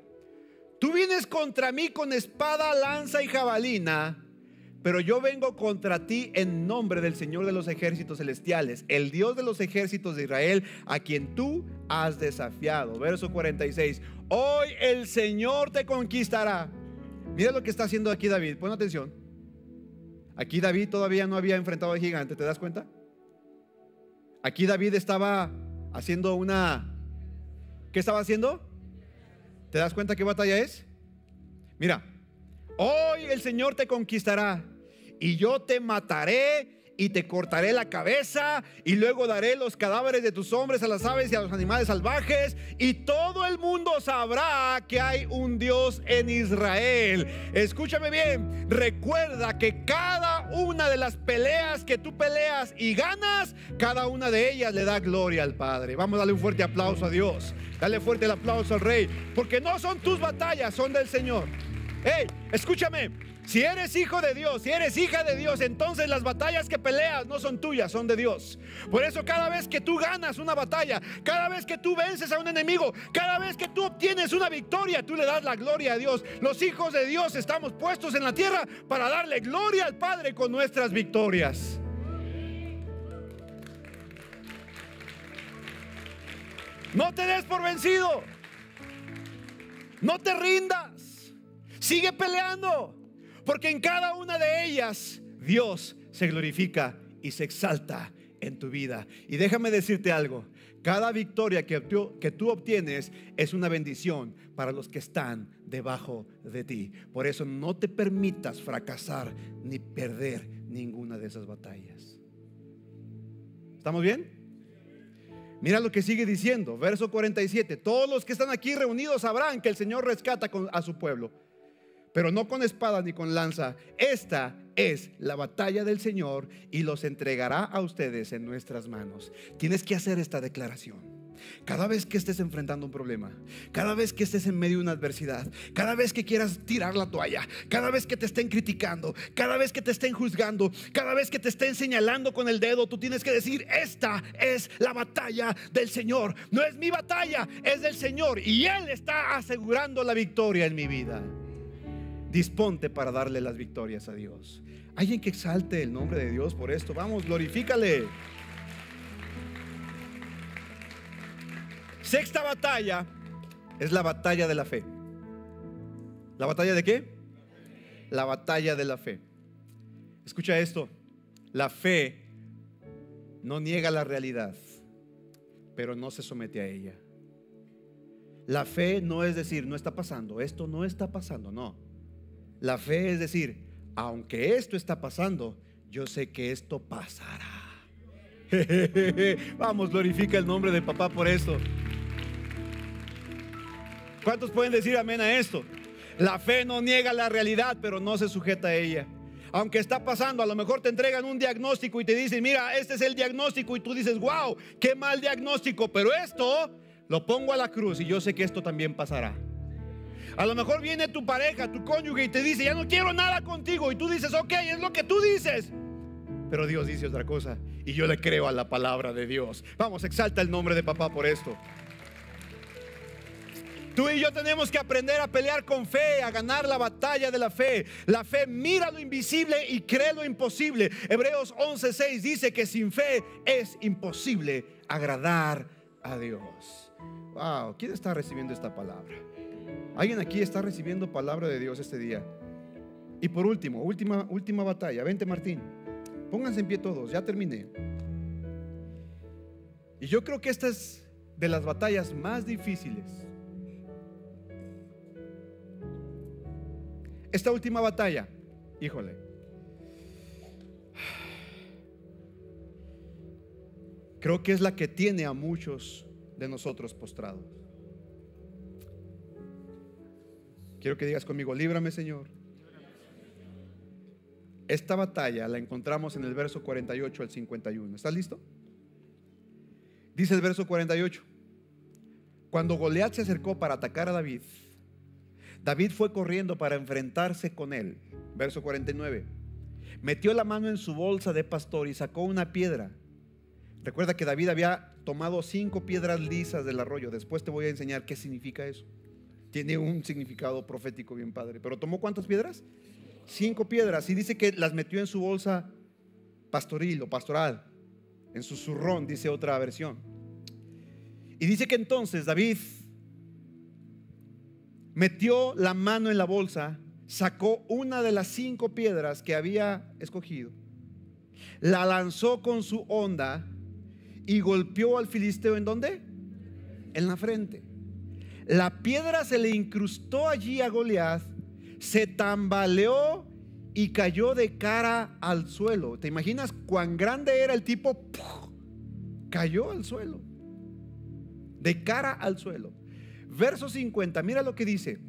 tú vienes contra mí con espada, lanza y jabalina pero yo vengo contra ti en nombre del Señor de los ejércitos celestiales, el Dios de los ejércitos de Israel, a quien tú has desafiado. Verso 46. Hoy el Señor te conquistará. Mira lo que está haciendo aquí David. Pon atención. Aquí David todavía no había enfrentado al gigante, ¿te das cuenta? Aquí David estaba haciendo una... ¿Qué estaba haciendo? ¿Te das cuenta qué batalla es? Mira, Hoy el Señor te conquistará y yo te mataré y te cortaré la cabeza y luego daré los cadáveres de tus hombres a las aves y a los animales salvajes y todo el mundo sabrá que hay un Dios en Israel. Escúchame bien, recuerda que cada una de las peleas que tú peleas y ganas, cada una de ellas le da gloria al Padre. Vamos a darle un fuerte aplauso a Dios. Dale fuerte el aplauso al Rey, porque no son tus batallas, son del Señor. Hey, escúchame. Si eres hijo de Dios, si eres hija de Dios, entonces las batallas que peleas no son tuyas, son de Dios. Por eso cada vez que tú ganas una batalla, cada vez que tú vences a un enemigo, cada vez que tú obtienes una victoria, tú le das la gloria a Dios. Los hijos de Dios estamos puestos en la tierra para darle gloria al Padre con nuestras victorias. No te des por vencido. No te rindas. Sigue peleando, porque en cada una de ellas Dios se glorifica y se exalta en tu vida. Y déjame decirte algo, cada victoria que tú, que tú, obtienes es una bendición para los que están debajo de ti. Por eso no te permitas fracasar ni perder ninguna de esas batallas. ¿Estamos bien? Mira lo que sigue diciendo, verso 47. Todos los que están aquí reunidos sabrán que el Señor rescata a su pueblo pero no con espada ni con lanza. Esta es la batalla del Señor y los entregará a ustedes en nuestras manos. Tienes que hacer esta declaración. Cada vez que estés enfrentando un problema, cada vez que estés en medio de una adversidad, cada vez que quieras tirar la toalla, cada vez que te estén criticando, cada vez que te estén juzgando, cada vez que te estén señalando con el dedo, tú tienes que decir, esta es la batalla del Señor. No es mi batalla, es del Señor. Y Él está asegurando la victoria en mi vida disponte para darle las victorias a Dios. Alguien que exalte el nombre de Dios por esto. Vamos, glorifícale. Sexta batalla es la batalla de la fe. ¿La batalla de qué? La batalla de la fe. Escucha esto. La fe no niega la realidad, pero no se somete a ella. La fe no es decir, no está pasando, esto no está pasando, no. La fe es decir, aunque esto está pasando, yo sé que esto pasará. Vamos, glorifica el nombre de papá por esto. ¿Cuántos pueden decir amén a esto? La fe no niega la realidad, pero no se sujeta a ella. Aunque está pasando, a lo mejor te entregan un diagnóstico y te dicen, mira, este es el diagnóstico y tú dices, wow, qué mal diagnóstico, pero esto lo pongo a la cruz y yo sé que esto también pasará. A lo mejor viene tu pareja, tu cónyuge y te dice, ya no quiero nada contigo y tú dices, ok, es lo que tú dices. Pero Dios dice otra cosa y yo le creo a la palabra de Dios. Vamos, exalta el nombre de papá por esto. Tú y yo tenemos que aprender a pelear con fe, a ganar la batalla de la fe. La fe mira lo invisible y cree lo imposible. Hebreos 11:6 dice que sin fe es imposible agradar a Dios. Wow, ¿quién está recibiendo esta palabra? ¿Alguien aquí está recibiendo palabra de Dios este día? Y por último, última, última batalla. Vente Martín. Pónganse en pie todos, ya terminé. Y yo creo que esta es de las batallas más difíciles Esta última batalla, híjole. Creo que es la que tiene a muchos de nosotros postrados. Quiero que digas conmigo, líbrame Señor. Esta batalla la encontramos en el verso 48 al 51. ¿Estás listo? Dice el verso 48. Cuando Goliat se acercó para atacar a David, David fue corriendo para enfrentarse con él. Verso 49. Metió la mano en su bolsa de pastor y sacó una piedra. Recuerda que David había tomado cinco piedras lisas del arroyo. Después te voy a enseñar qué significa eso. Tiene un significado profético bien padre. Pero tomó cuántas piedras? Cinco piedras. Y dice que las metió en su bolsa pastoril o pastoral. En su zurrón, dice otra versión. Y dice que entonces David metió la mano en la bolsa, sacó una de las cinco piedras que había escogido, la lanzó con su onda y golpeó al filisteo en dónde? En la frente. La piedra se le incrustó allí a Goliat, se tambaleó y cayó de cara al suelo. ¿Te imaginas cuán grande era el tipo? Cayó al suelo. De cara al suelo. Verso 50, mira lo que dice.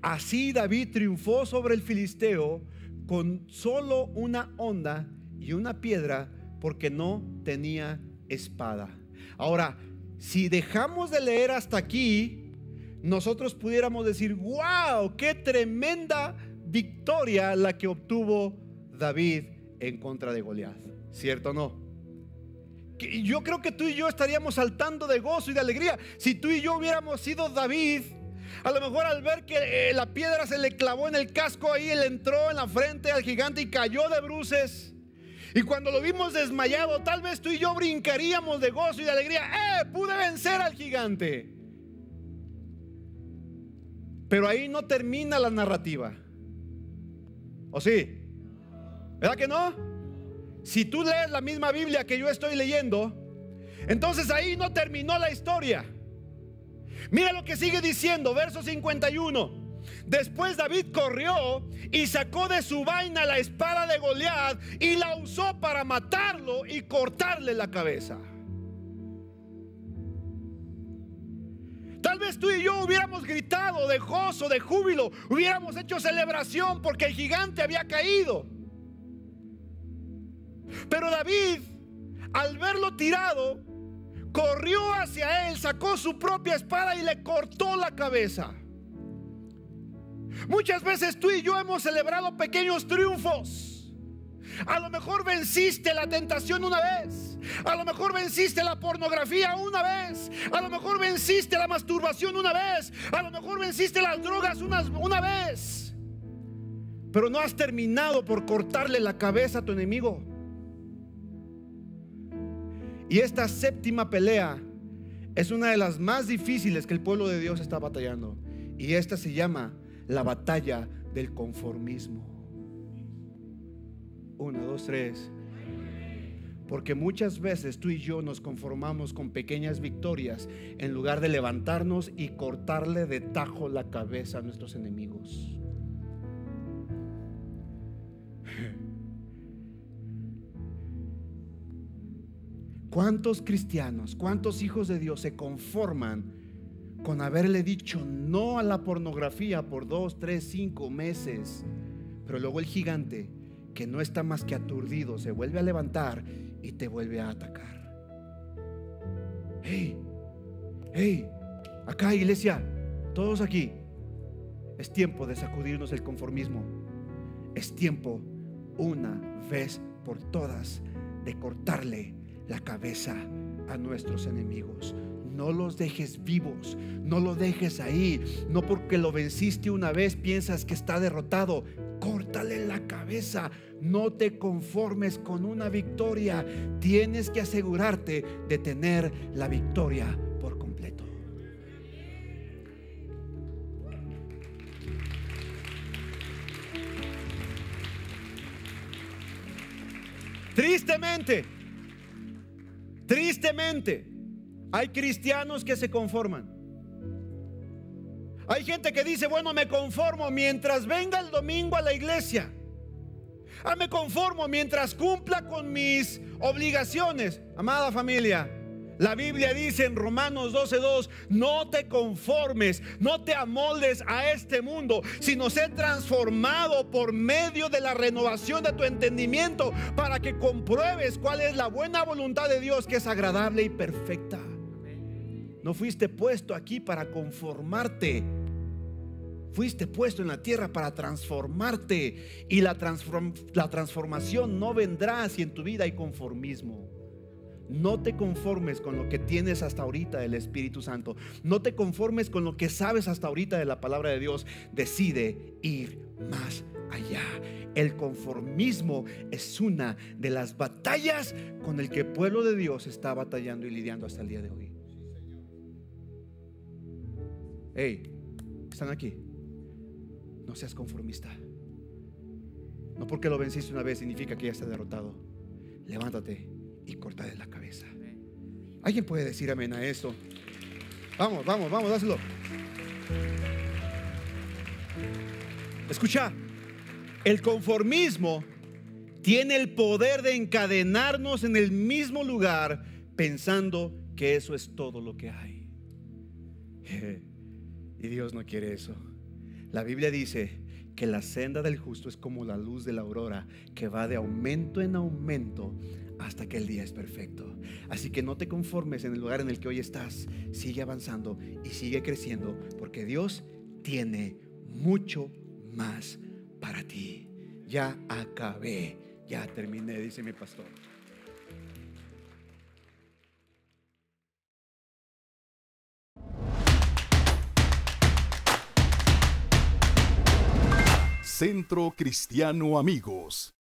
Así David triunfó sobre el filisteo con solo una onda y una piedra porque no tenía espada. Ahora, si dejamos de leer hasta aquí, nosotros pudiéramos decir, wow, qué tremenda victoria la que obtuvo David en contra de Goliat. ¿Cierto o no? yo creo que tú y yo estaríamos saltando de gozo y de alegría si tú y yo hubiéramos sido David. A lo mejor al ver que eh, la piedra se le clavó en el casco ahí, él entró en la frente al gigante y cayó de bruces. Y cuando lo vimos desmayado, tal vez tú y yo brincaríamos de gozo y de alegría. ¡Eh! Pude vencer al gigante. Pero ahí no termina la narrativa. ¿O sí? ¿Verdad que no? Si tú lees la misma Biblia que yo estoy leyendo, entonces ahí no terminó la historia. Mira lo que sigue diciendo, verso 51. Después David corrió y sacó de su vaina la espada de Goliat y la usó para matarlo y cortarle la cabeza. Tal vez tú y yo hubiéramos gritado de gozo, de júbilo, hubiéramos hecho celebración porque el gigante había caído. Pero David, al verlo tirado, corrió hacia él, sacó su propia espada y le cortó la cabeza. Muchas veces tú y yo hemos celebrado pequeños triunfos. A lo mejor venciste la tentación una vez. A lo mejor venciste la pornografía una vez. A lo mejor venciste la masturbación una vez. A lo mejor venciste las drogas una, una vez. Pero no has terminado por cortarle la cabeza a tu enemigo. Y esta séptima pelea es una de las más difíciles que el pueblo de Dios está batallando. Y esta se llama la batalla del conformismo. Uno, dos, tres. Porque muchas veces tú y yo nos conformamos con pequeñas victorias en lugar de levantarnos y cortarle de tajo la cabeza a nuestros enemigos. ¿Cuántos cristianos, cuántos hijos de Dios se conforman con haberle dicho no a la pornografía por dos, tres, cinco meses? Pero luego el gigante, que no está más que aturdido, se vuelve a levantar y te vuelve a atacar. Hey, hey, acá iglesia, todos aquí. Es tiempo de sacudirnos el conformismo. Es tiempo, una vez por todas, de cortarle la cabeza a nuestros enemigos. No los dejes vivos, no lo dejes ahí. No porque lo venciste una vez piensas que está derrotado. Córtale la cabeza. No te conformes con una victoria. Tienes que asegurarte de tener la victoria por completo. Tristemente, tristemente, hay cristianos que se conforman. Hay gente que dice, bueno, me conformo mientras venga el domingo a la iglesia. Ah, me conformo mientras cumpla con mis obligaciones. Amada familia, la Biblia dice en Romanos 12:2, no te conformes, no te amoldes a este mundo, sino sé transformado por medio de la renovación de tu entendimiento para que compruebes cuál es la buena voluntad de Dios que es agradable y perfecta. No fuiste puesto aquí para conformarte. Fuiste puesto en la tierra para transformarte. Y la, transformación no vendrá si en tu vida hay conformismo. No te conformes con lo que tienes hasta ahorita del Espíritu Santo. No te conformes con lo que sabes hasta ahorita de la palabra de Dios. Decide ir más allá. El conformismo es una de las batallas con el que el pueblo de Dios está batallando y lidiando hasta el día de hoy. Hey, están aquí. No seas conformista. No porque lo venciste una vez significa que ya está derrotado. Levántate y corta de la cabeza. ¿Alguien puede decir amén a esto? Vamos, vamos, vamos, hazlo. Escucha, el conformismo tiene el poder de encadenarnos en el mismo lugar pensando que eso es todo lo que hay. Y Dios no quiere eso. La Biblia dice que la senda del justo es como la luz de la aurora que va de aumento en aumento hasta que el día es perfecto. Así que no te conformes en el lugar en el que hoy estás. Sigue avanzando y sigue creciendo porque Dios tiene mucho más para ti. Ya acabé, ya terminé, dice mi pastor. Centro Cristiano Amigos.